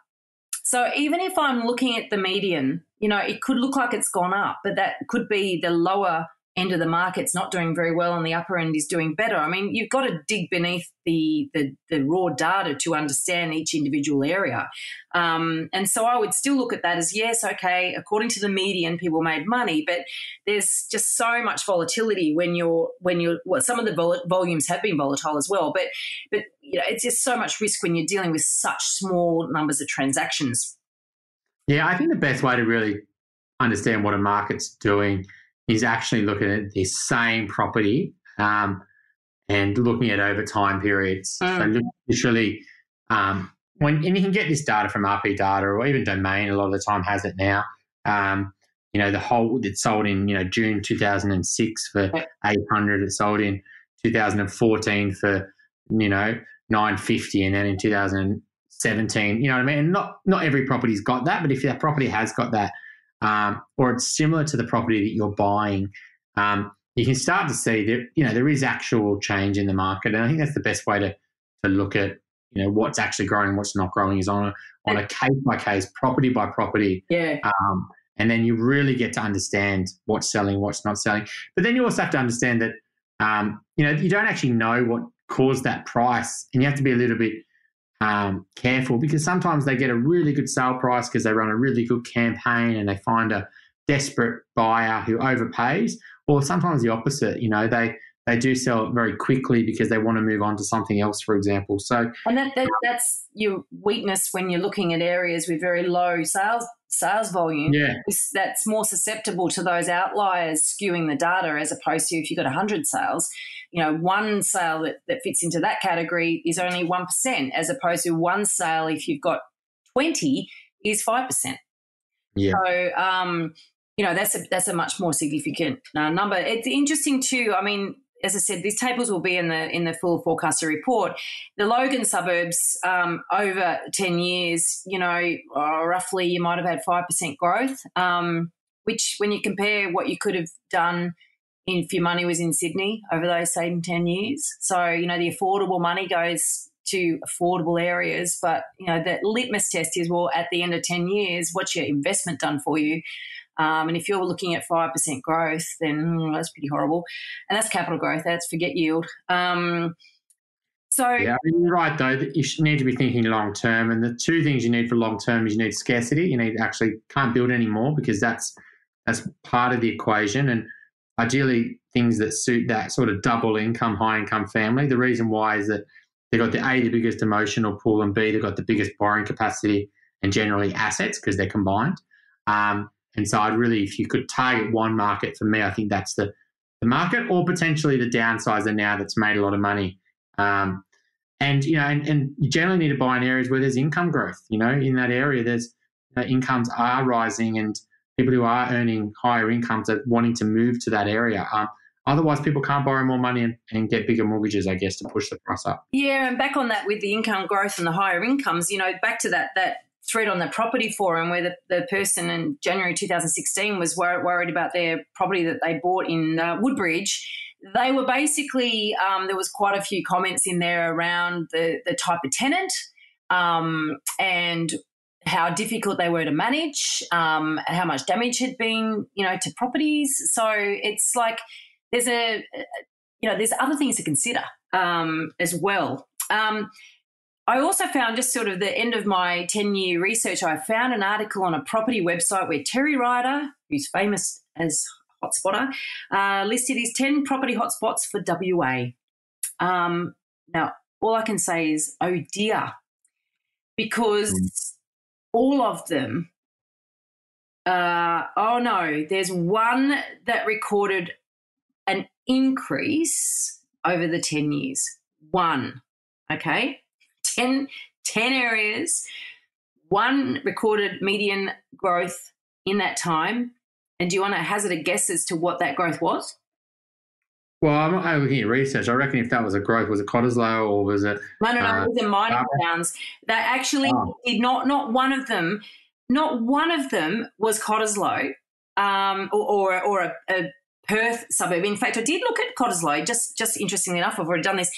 Speaker 1: So even if I'm looking at the median, you know, it could look like it's gone up, but that could be the lower end of the market's not doing very well and the upper end is doing better. I mean, you've got to dig beneath the the, the raw data to understand each individual area. Um, and so I would still look at that as yes, okay, according to the median, people made money, but there's just so much volatility when you're when you're well, some of the vol- volumes have been volatile as well, but but you know, it's just so much risk when you're dealing with such small numbers of transactions.
Speaker 2: Yeah, I think the best way to really understand what a market's doing is actually looking at the same property um, and looking at over time periods. Mm. So literally, um, when and you can get this data from RP Data or even Domain. A lot of the time has it now. Um, you know, the whole it sold in you know June 2006 for 800. It sold in 2014 for you know 950, and then in 2017, you know what I mean. And not not every property's got that, but if that property has got that, um, or it's similar to the property that you're buying, um, you can start to see that you know there is actual change in the market, and I think that's the best way to to look at you know what's actually growing, what's not growing, is on a on a case by case, property by property.
Speaker 1: Yeah.
Speaker 2: Um, and then you really get to understand what's selling, what's not selling. But then you also have to understand that um, you know you don't actually know what caused that price, and you have to be a little bit um, careful because sometimes they get a really good sale price because they run a really good campaign and they find a desperate buyer who overpays, or sometimes the opposite. You know, they they do sell it very quickly because they want to move on to something else, for example. So,
Speaker 1: and that, that that's your weakness when you're looking at areas with very low sales sales volume.
Speaker 2: Yeah,
Speaker 1: that's more susceptible to those outliers skewing the data as opposed to if you've got 100 sales you know, one sale that, that fits into that category is only 1%, as opposed to one sale, if you've got 20, is 5%.
Speaker 2: Yeah.
Speaker 1: So, um, you know, that's a, that's a much more significant uh, number. It's interesting too. I mean, as I said, these tables will be in the in the full forecaster report. The Logan suburbs um, over ten years, you know, uh, roughly you might have had five percent growth, um, which when you compare what you could have done if your money was in Sydney over those same 10 years. So, you know, the affordable money goes to affordable areas, but, you know, the litmus test is, well, at the end of 10 years, what's your investment done for you? Um, and if you're looking at 5% growth, then mm, that's pretty horrible. And that's capital growth, that's forget yield. Um, so
Speaker 2: yeah, you're right though. That you need to be thinking long term, and the two things you need for long term is you need scarcity. You need actually can't build anymore because that's that's part of the equation, and ideally things that suit that sort of double income, high income family. The reason why is that they've got the A, the biggest emotional pool, and B, they've got the biggest borrowing capacity and generally assets because they're combined. Um, and so I'd really, if you could target one market for me, I think that's the, the market or potentially the downsizer now that's made a lot of money. Um, and, you know, and, and, you generally need to buy in areas where there's income growth, you know, in that area, there's you incomes are rising and people who are earning higher incomes are wanting to move to that area. Um, otherwise, people can't borrow more money and, and, get bigger mortgages, I guess, to push the price up.
Speaker 1: Yeah, and back on that with the income growth and the higher incomes, you know, back to that that thread on the property forum where the, the person in January 2016 was wor- worried about their property that they bought in uh, Woodbridge. They were basically, um, there was quite a few comments in there around the, the type of tenant um, and how difficult they were to manage, um, how much damage had been, you know, to properties. So it's like there's a, you know, there's other things to consider um, as well. Um, I also found just sort of the end of my 10 year research, I found an article on a property website where Terry Ryder, who's famous as hotspotter, uh, listed his 10 property hotspots for WA. Um, now, all I can say is, oh dear, because mm all of them. Uh, oh no, there's one that recorded an increase over the 10 years. One, okay? 10, 10 areas, one recorded median growth in that time. And do you want to hazard a guess as to what that growth was?
Speaker 2: Well, I'm not looking at research. I reckon if that was a growth, was it Cottesloe or was it?
Speaker 1: No, no, no. Uh, it was in mining uh, towns. They actually oh. did not. Not one of them. Not one of them was Cottesloe. um, or, or, or a, a, Perth suburb. In fact, I did look at Cottesloe, just, just interestingly enough, I've already done this.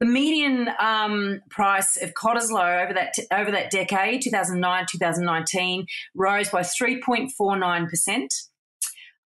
Speaker 1: The median um, price of Cottesloe over that t- over that decade, 2009 2019, rose by 3.49 percent.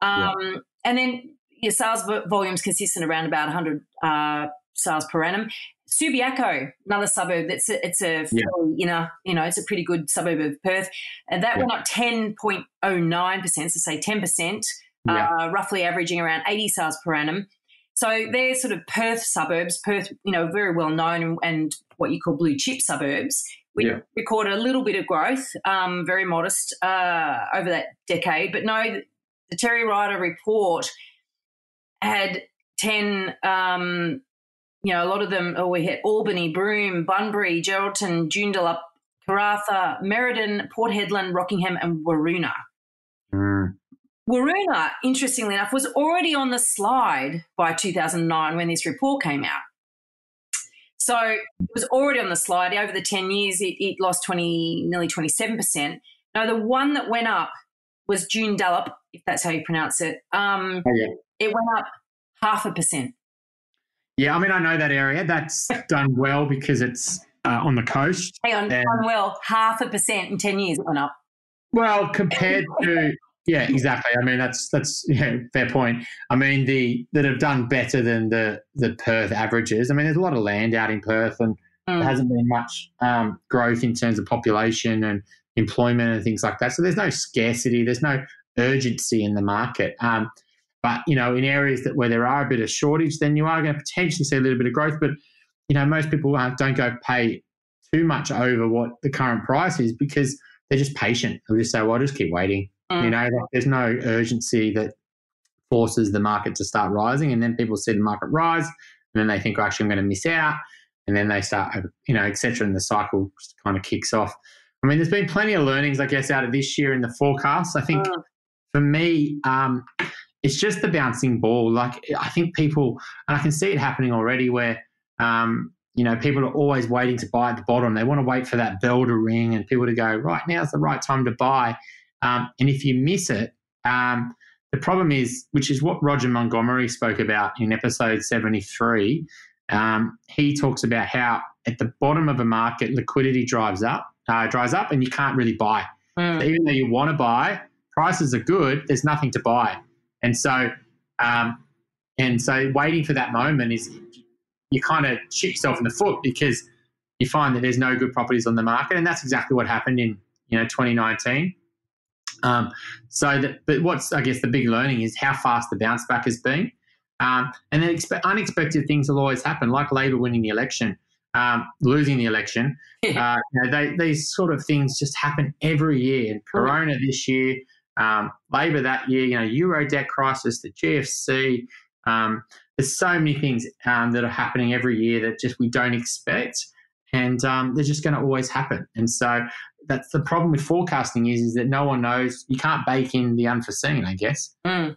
Speaker 1: Um, yeah. And then your sales volumes consistent around about 100 uh, sales per annum. Subiaco, another suburb that's a, it's a yeah. you know you know it's a pretty good suburb of Perth, and that yeah. went up ten point oh nine percent, so say ten percent, yeah. uh, roughly averaging around eighty sales per annum. So they're sort of Perth suburbs, Perth, you know, very well known and, and what you call blue chip suburbs. We yeah. recorded a little bit of growth, um, very modest uh, over that decade, but no, the Terry Ryder report had 10, um, you know, a lot of them, oh, we had Albany, Broome, Bunbury, Geraldton, Joondalup, Karratha, Merredin, Port Hedland, Rockingham, and Waroona. Mm. Waroona, interestingly enough, was already on the slide by 2009 when this report came out. So it was already on the slide. Over the 10 years, it, it lost 20, nearly 27%. Now, the one that went up was June Joondalup, if that's how you pronounce it. Um, oh, yeah. It went up half a percent.
Speaker 2: Yeah, I mean, I know that area. That's done well because it's uh, on the coast.
Speaker 1: Hang on, and, done well, half a percent in 10 years it went up.
Speaker 2: Well, compared to yeah, exactly. I mean, that's that's yeah, fair point. I mean, the that have done better than the the Perth averages. I mean, there's a lot of land out in Perth, and mm. there hasn't been much um, growth in terms of population and employment and things like that. So there's no scarcity, there's no urgency in the market. Um, but you know, in areas that where there are a bit of shortage, then you are going to potentially see a little bit of growth. But you know, most people don't go pay too much over what the current price is because they're just patient. They'll just say, "Well, I'll just keep waiting." Mm. You know, there's no urgency that forces the market to start rising, and then people see the market rise, and then they think, oh, "Actually, I'm going to miss out," and then they start, you know, etc. And the cycle kind of kicks off. I mean, there's been plenty of learnings, I guess, out of this year in the forecast. I think mm. for me, um, it's just the bouncing ball. Like I think people, and I can see it happening already, where um, you know people are always waiting to buy at the bottom. They want to wait for that bell to ring and people to go right now now's the right time to buy. Um, and if you miss it, um, the problem is, which is what Roger Montgomery spoke about in episode seventy three. Um, he talks about how at the bottom of a market, liquidity drives up, uh, dries up, and you can't really buy. Mm. So even though you want to buy, prices are good. There's nothing to buy. And so, um, and so waiting for that moment is you kind of shoot yourself in the foot because you find that there's no good properties on the market, and that's exactly what happened in you know 2019. Um, so, that, but what's I guess the big learning is how fast the bounce back has been, um, and then expe- unexpected things will always happen, like Labor winning the election, um, losing the election. uh, you know, they, these sort of things just happen every year. And Corona this year, um, Labor that year, you know, Euro debt crisis, the GFC. Um, there's so many things um, that are happening every year that just we don't expect, and um, they're just going to always happen. And so that's the problem with forecasting is is that no one knows. You can't bake in the unforeseen, I guess.
Speaker 1: Mm.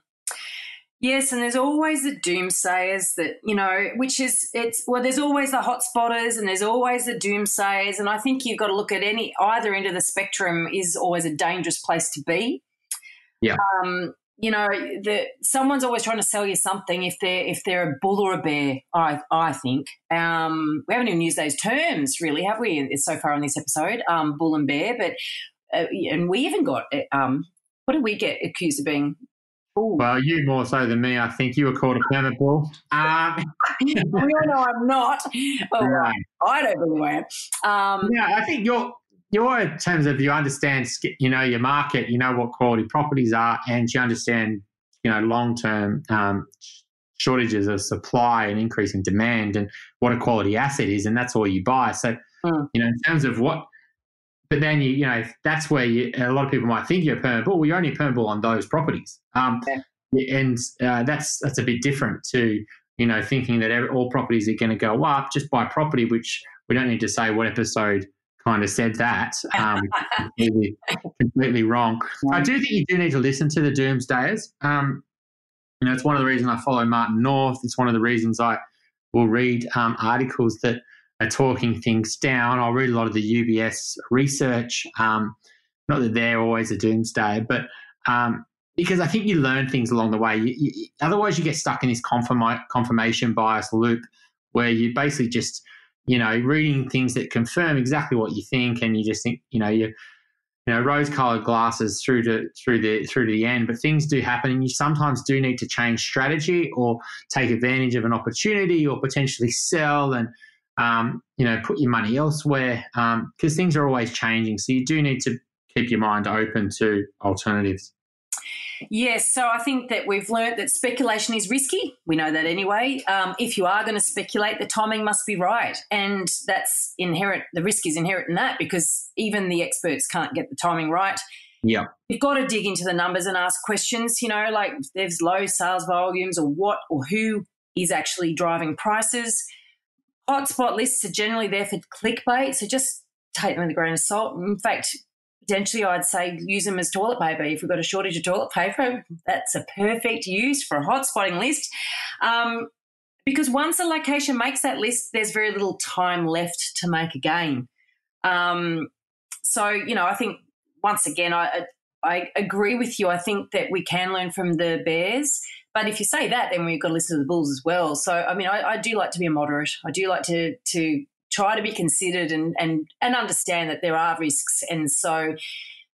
Speaker 1: Yes, and there's always the doomsayers that, you know, which is, it's, well, there's always the hotspotters and there's always the doomsayers. And I think you've got to look at any, either end of the spectrum is always a dangerous place to be.
Speaker 2: Yeah.
Speaker 1: Um, you know, the, someone's always trying to sell you something if they're if they're a bull or a bear. I I think um, we haven't even used those terms really, have we? So far on this episode, um, bull and bear. But uh, and we even got um, what did we get accused of being?
Speaker 2: Ooh. Well, you more so than me. I think you were called a perma-bull. Um,
Speaker 1: no, no, I'm not. Well, right. I don't believe I am.
Speaker 2: Um, yeah, I think you're you're in terms of you understand, you know, your market, you know what quality properties are, and you understand, you know, long term um, shortages of supply and increasing demand, and what a quality asset is, and that's all you buy. So, mm. you know, in terms of what, but then you, you know, that's where you, a lot of people might think you're permanent, well, you're only permanent on those properties, um, yeah. and uh, that's that's a bit different to you know thinking that all properties are going to go up just by property, which we don't need to say what episode kind of said that. Um, completely, completely wrong. I do think you do need to listen to the doomsdayers. Um, you know, it's one of the reasons I follow Martin North. It's one of the reasons I will read um, articles that are talking things down. I'll read a lot of the UBS research. Um, not that they're always a doomsday, but um, because I think you learn things along the way. You, you, otherwise, you get stuck in this confirma- confirmation bias loop where you basically just, you know, reading things that confirm exactly what you think, and you just think, you know, you you know rose-colored glasses through to through the through to the end but things do happen and you sometimes do need to change strategy or take advantage of an opportunity or potentially sell and um, you know put your money elsewhere because um, things are always changing so you do need to keep your mind open to alternatives
Speaker 1: Yes, so I think that we've learnt that speculation is risky. We know that anyway. Um, if you are going to speculate, the timing must be right, and that's inherent. The risk is inherent in that because even the experts can't get the timing right.
Speaker 2: Yeah,
Speaker 1: you've got to dig into the numbers and ask questions. You know, like there's low sales volumes, or what, or who is actually driving prices. Hotspot lists are generally there for clickbait, so just take them with a grain of salt. In fact, potentially I'd say use them as toilet paper. If we've got a shortage of toilet paper, that's a perfect use for a hotspotting list. Um, because once a location makes that list, there's very little time left to make a gain. Um, so, you know, I think once again, I, I agree with you. I think that we can learn from the Bears. But if you say that, then we've got to listen to the Bulls as well. So, I mean, I, I do like to be a moderate. I do like to to try to be considered and, and, and understand that there are risks. And so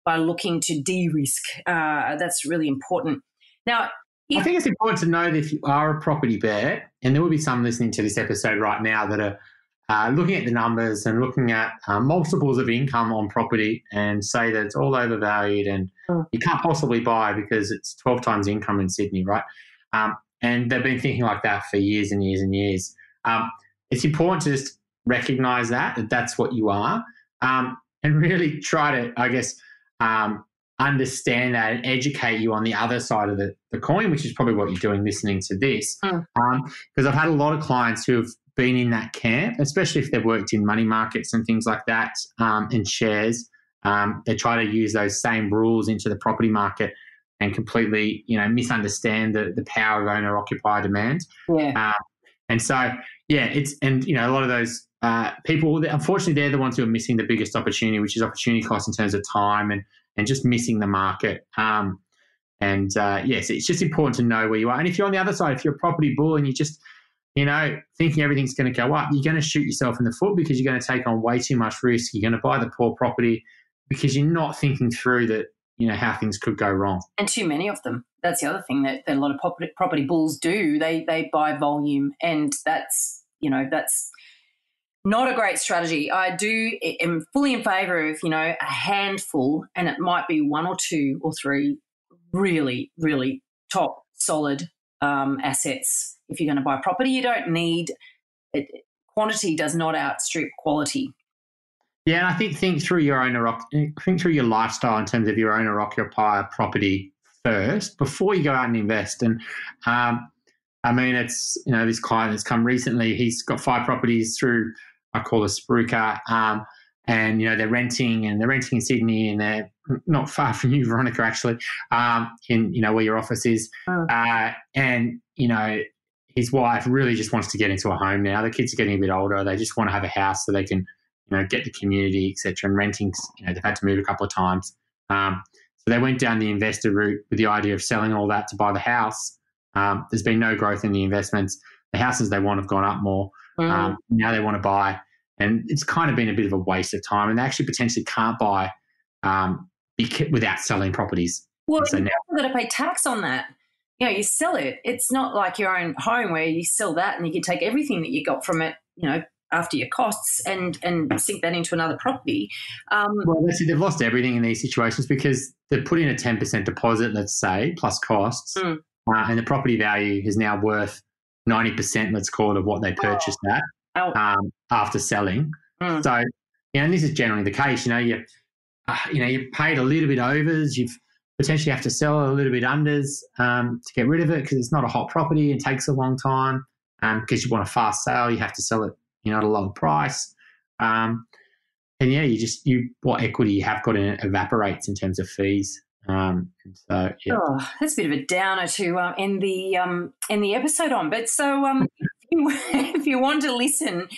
Speaker 1: by looking to de risk, uh, that's really important. Now,
Speaker 2: if- I think it's important to know that if you are a property bear, and there will be some listening to this episode right now that are uh, looking at the numbers and looking at uh, multiples of income on property and say that it's all overvalued and mm. you can't possibly buy because it's 12 times income in Sydney, right? Um, and they've been thinking like that for years and years and years. Um, it's important to just recognize that, that that's what you are, um, and really try to, I guess, um, understand that and educate you on the other side of the, the coin, which is probably what you're doing listening to this. Because mm. um, I've had a lot of clients who have been in that camp, especially if they've worked in money markets and things like that um, and shares. Um, they try to use those same rules into the property market and completely, you know, misunderstand the, the power of owner occupier demand.
Speaker 1: Yeah. Uh,
Speaker 2: and so, yeah, it's, and, you know, a lot of those uh, people, unfortunately, they're the ones who are missing the biggest opportunity, which is opportunity cost in terms of time and, and just missing the market. Um, and uh, yes, it's just important to know where you are. And if you're on the other side, if you're a property bull and you just, you know, thinking everything's going to go up, you're going to shoot yourself in the foot because you're going to take on way too much risk. You're going to buy the poor property because you're not thinking through that, you know, how things could go wrong.
Speaker 1: And too many of them. That's the other thing that, that a lot of property, property bulls do. They they buy volume, and that's you know that's not a great strategy. I do am fully in favor of, you know, a handful, and it might be one or two or three really, really top solid um, assets. If you're going to buy property, you don't need it, quantity does not outstrip quality.
Speaker 2: Yeah, and I think think through your owner think through your lifestyle in terms of your owner occupier property first before you go out and invest. And um, I mean, it's you know this client that's come recently. He's got five properties through I call a spruiker. Um, and you know they're renting and they're renting in Sydney and they're not far from you, Veronica, actually, um, in you know where your office is. Oh. Uh, and you know his wife really just wants to get into a home now. The kids are getting a bit older; they just want to have a house so they can you know get the community, etc. And renting, you know, they've had to move a couple of times. Um, so they went down the investor route with the idea of selling all that to buy the house. Um, there's been no growth in the investments. The houses they want have gone up more. Um, now they want to buy, and it's kind of been a bit of a waste of time. And they actually potentially can't buy um, without selling properties.
Speaker 1: Well, so now you've got to pay tax on that. You know, you sell it. It's not like your own home where you sell that and you can take everything that you got from it. You know, after your costs and and sink that into another property. Um,
Speaker 2: well, that's it. They've lost everything in these situations because they put in a ten percent deposit, let's say, plus costs, mm. uh, and the property value is now worth 90%, let's call it, of what they purchased oh. at um, after selling. Mm. So, you know, and this is generally the case. You know, you, uh, you know, you paid a little bit overs. You've potentially have to sell a little bit unders um, to get rid of it because it's not a hot property and takes a long time. Because um, you want a fast sale, you have to sell it, you know, at a low price. Um, and yeah, you just you what equity you have got in it evaporates in terms of fees. Um, so yeah.
Speaker 1: Oh, that's a bit of a downer to uh, end the um, end the episode on. But so um, if, you, want to listen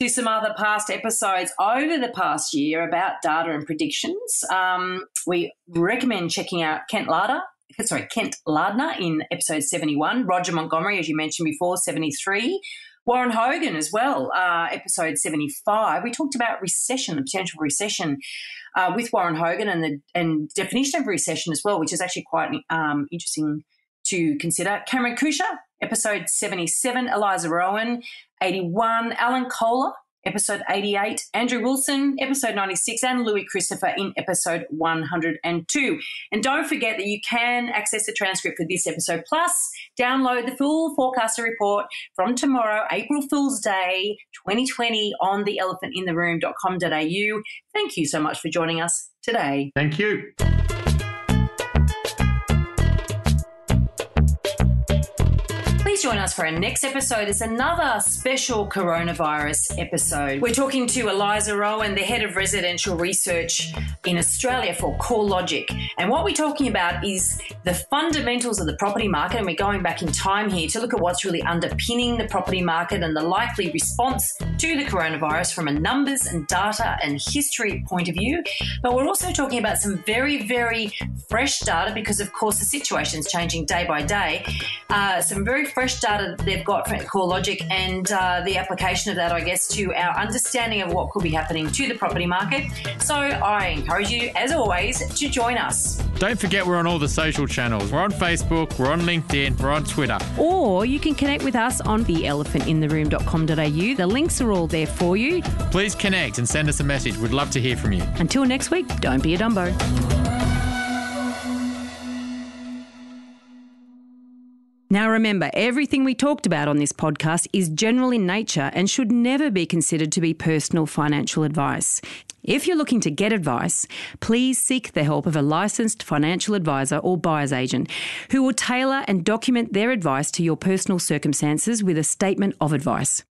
Speaker 1: to some other past episodes over the past year about data and predictions, um, we recommend checking out Kent Larder, sorry, Kent Lardner in episode 71, Roger Montgomery, as you mentioned before, 73. Warren Hogan as well, uh, episode 75. We talked about recession, the potential recession uh, with Warren Hogan and the and definition of recession as well, which is actually quite um, interesting to consider. Cameron Kusher, episode 77. Eliza Owen, 81. Alan Kohler, episode 88, Andrew Wilson, episode 96, and Louis Christopher in episode 102. And don't forget that you can access the transcript for this episode, plus download the full forecaster report from tomorrow, April Fool's Day 2020, on the elephantintheroom.com.au. Thank you so much for joining us today.
Speaker 2: Thank you.
Speaker 1: Join us for our next episode. It's another special coronavirus episode. We're talking to Eliza Owen, the head of residential research in Australia for CoreLogic. And what we're talking about is the fundamentals of the property market. And we're going back in time here to look at what's really underpinning the property market and the likely response to the coronavirus from a numbers and data and history point of view. But we're also talking about some very, very fresh data because, of course, the situation is changing day by day. Uh, some very fresh fresh data that they've got from CoreLogic and uh, the application of that, I guess, to our understanding of what could be happening to the property market. So I encourage you, as always, to join us.
Speaker 2: Don't forget we're on all the social channels. We're on Facebook, we're on LinkedIn, we're on Twitter.
Speaker 3: Or you can connect with us on theelephantintheroom.com.au. The links are all there for you.
Speaker 2: Please connect and send us a message. We'd love to hear from you.
Speaker 3: Until next week, don't be a Dumbo. Now, remember, everything we talked about on this podcast is general in nature and should never be considered to be personal financial advice. If you're looking to get advice, please seek the help of a licensed financial advisor or buyer's agent who will tailor and document their advice to your personal circumstances with a statement of advice.